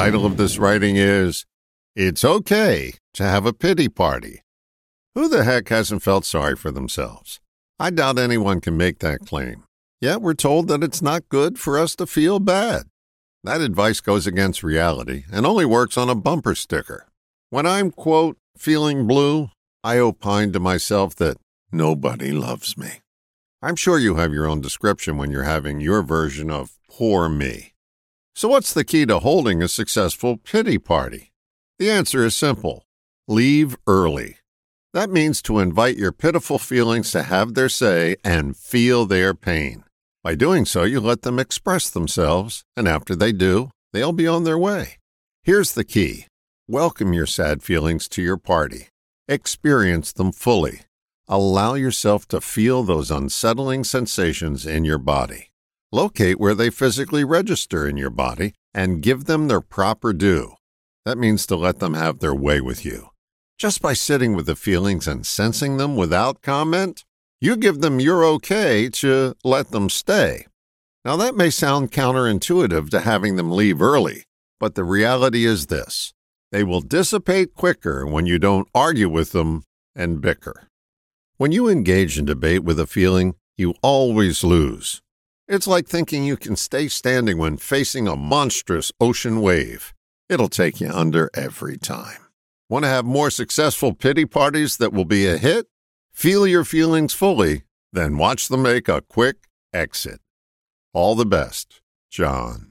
title of this writing is It's Okay to Have a Pity Party. Who the heck hasn't felt sorry for themselves? I doubt anyone can make that claim. Yet we're told that it's not good for us to feel bad. That advice goes against reality and only works on a bumper sticker. When I'm, quote, feeling blue, I opine to myself that nobody loves me. I'm sure you have your own description when you're having your version of poor me. So, what's the key to holding a successful pity party? The answer is simple leave early. That means to invite your pitiful feelings to have their say and feel their pain. By doing so, you let them express themselves, and after they do, they'll be on their way. Here's the key welcome your sad feelings to your party, experience them fully. Allow yourself to feel those unsettling sensations in your body. Locate where they physically register in your body and give them their proper due. That means to let them have their way with you. Just by sitting with the feelings and sensing them without comment, you give them your okay to let them stay. Now, that may sound counterintuitive to having them leave early, but the reality is this they will dissipate quicker when you don't argue with them and bicker. When you engage in debate with a feeling, you always lose. It's like thinking you can stay standing when facing a monstrous ocean wave. It'll take you under every time. Want to have more successful pity parties that will be a hit? Feel your feelings fully, then watch them make a quick exit. All the best, John.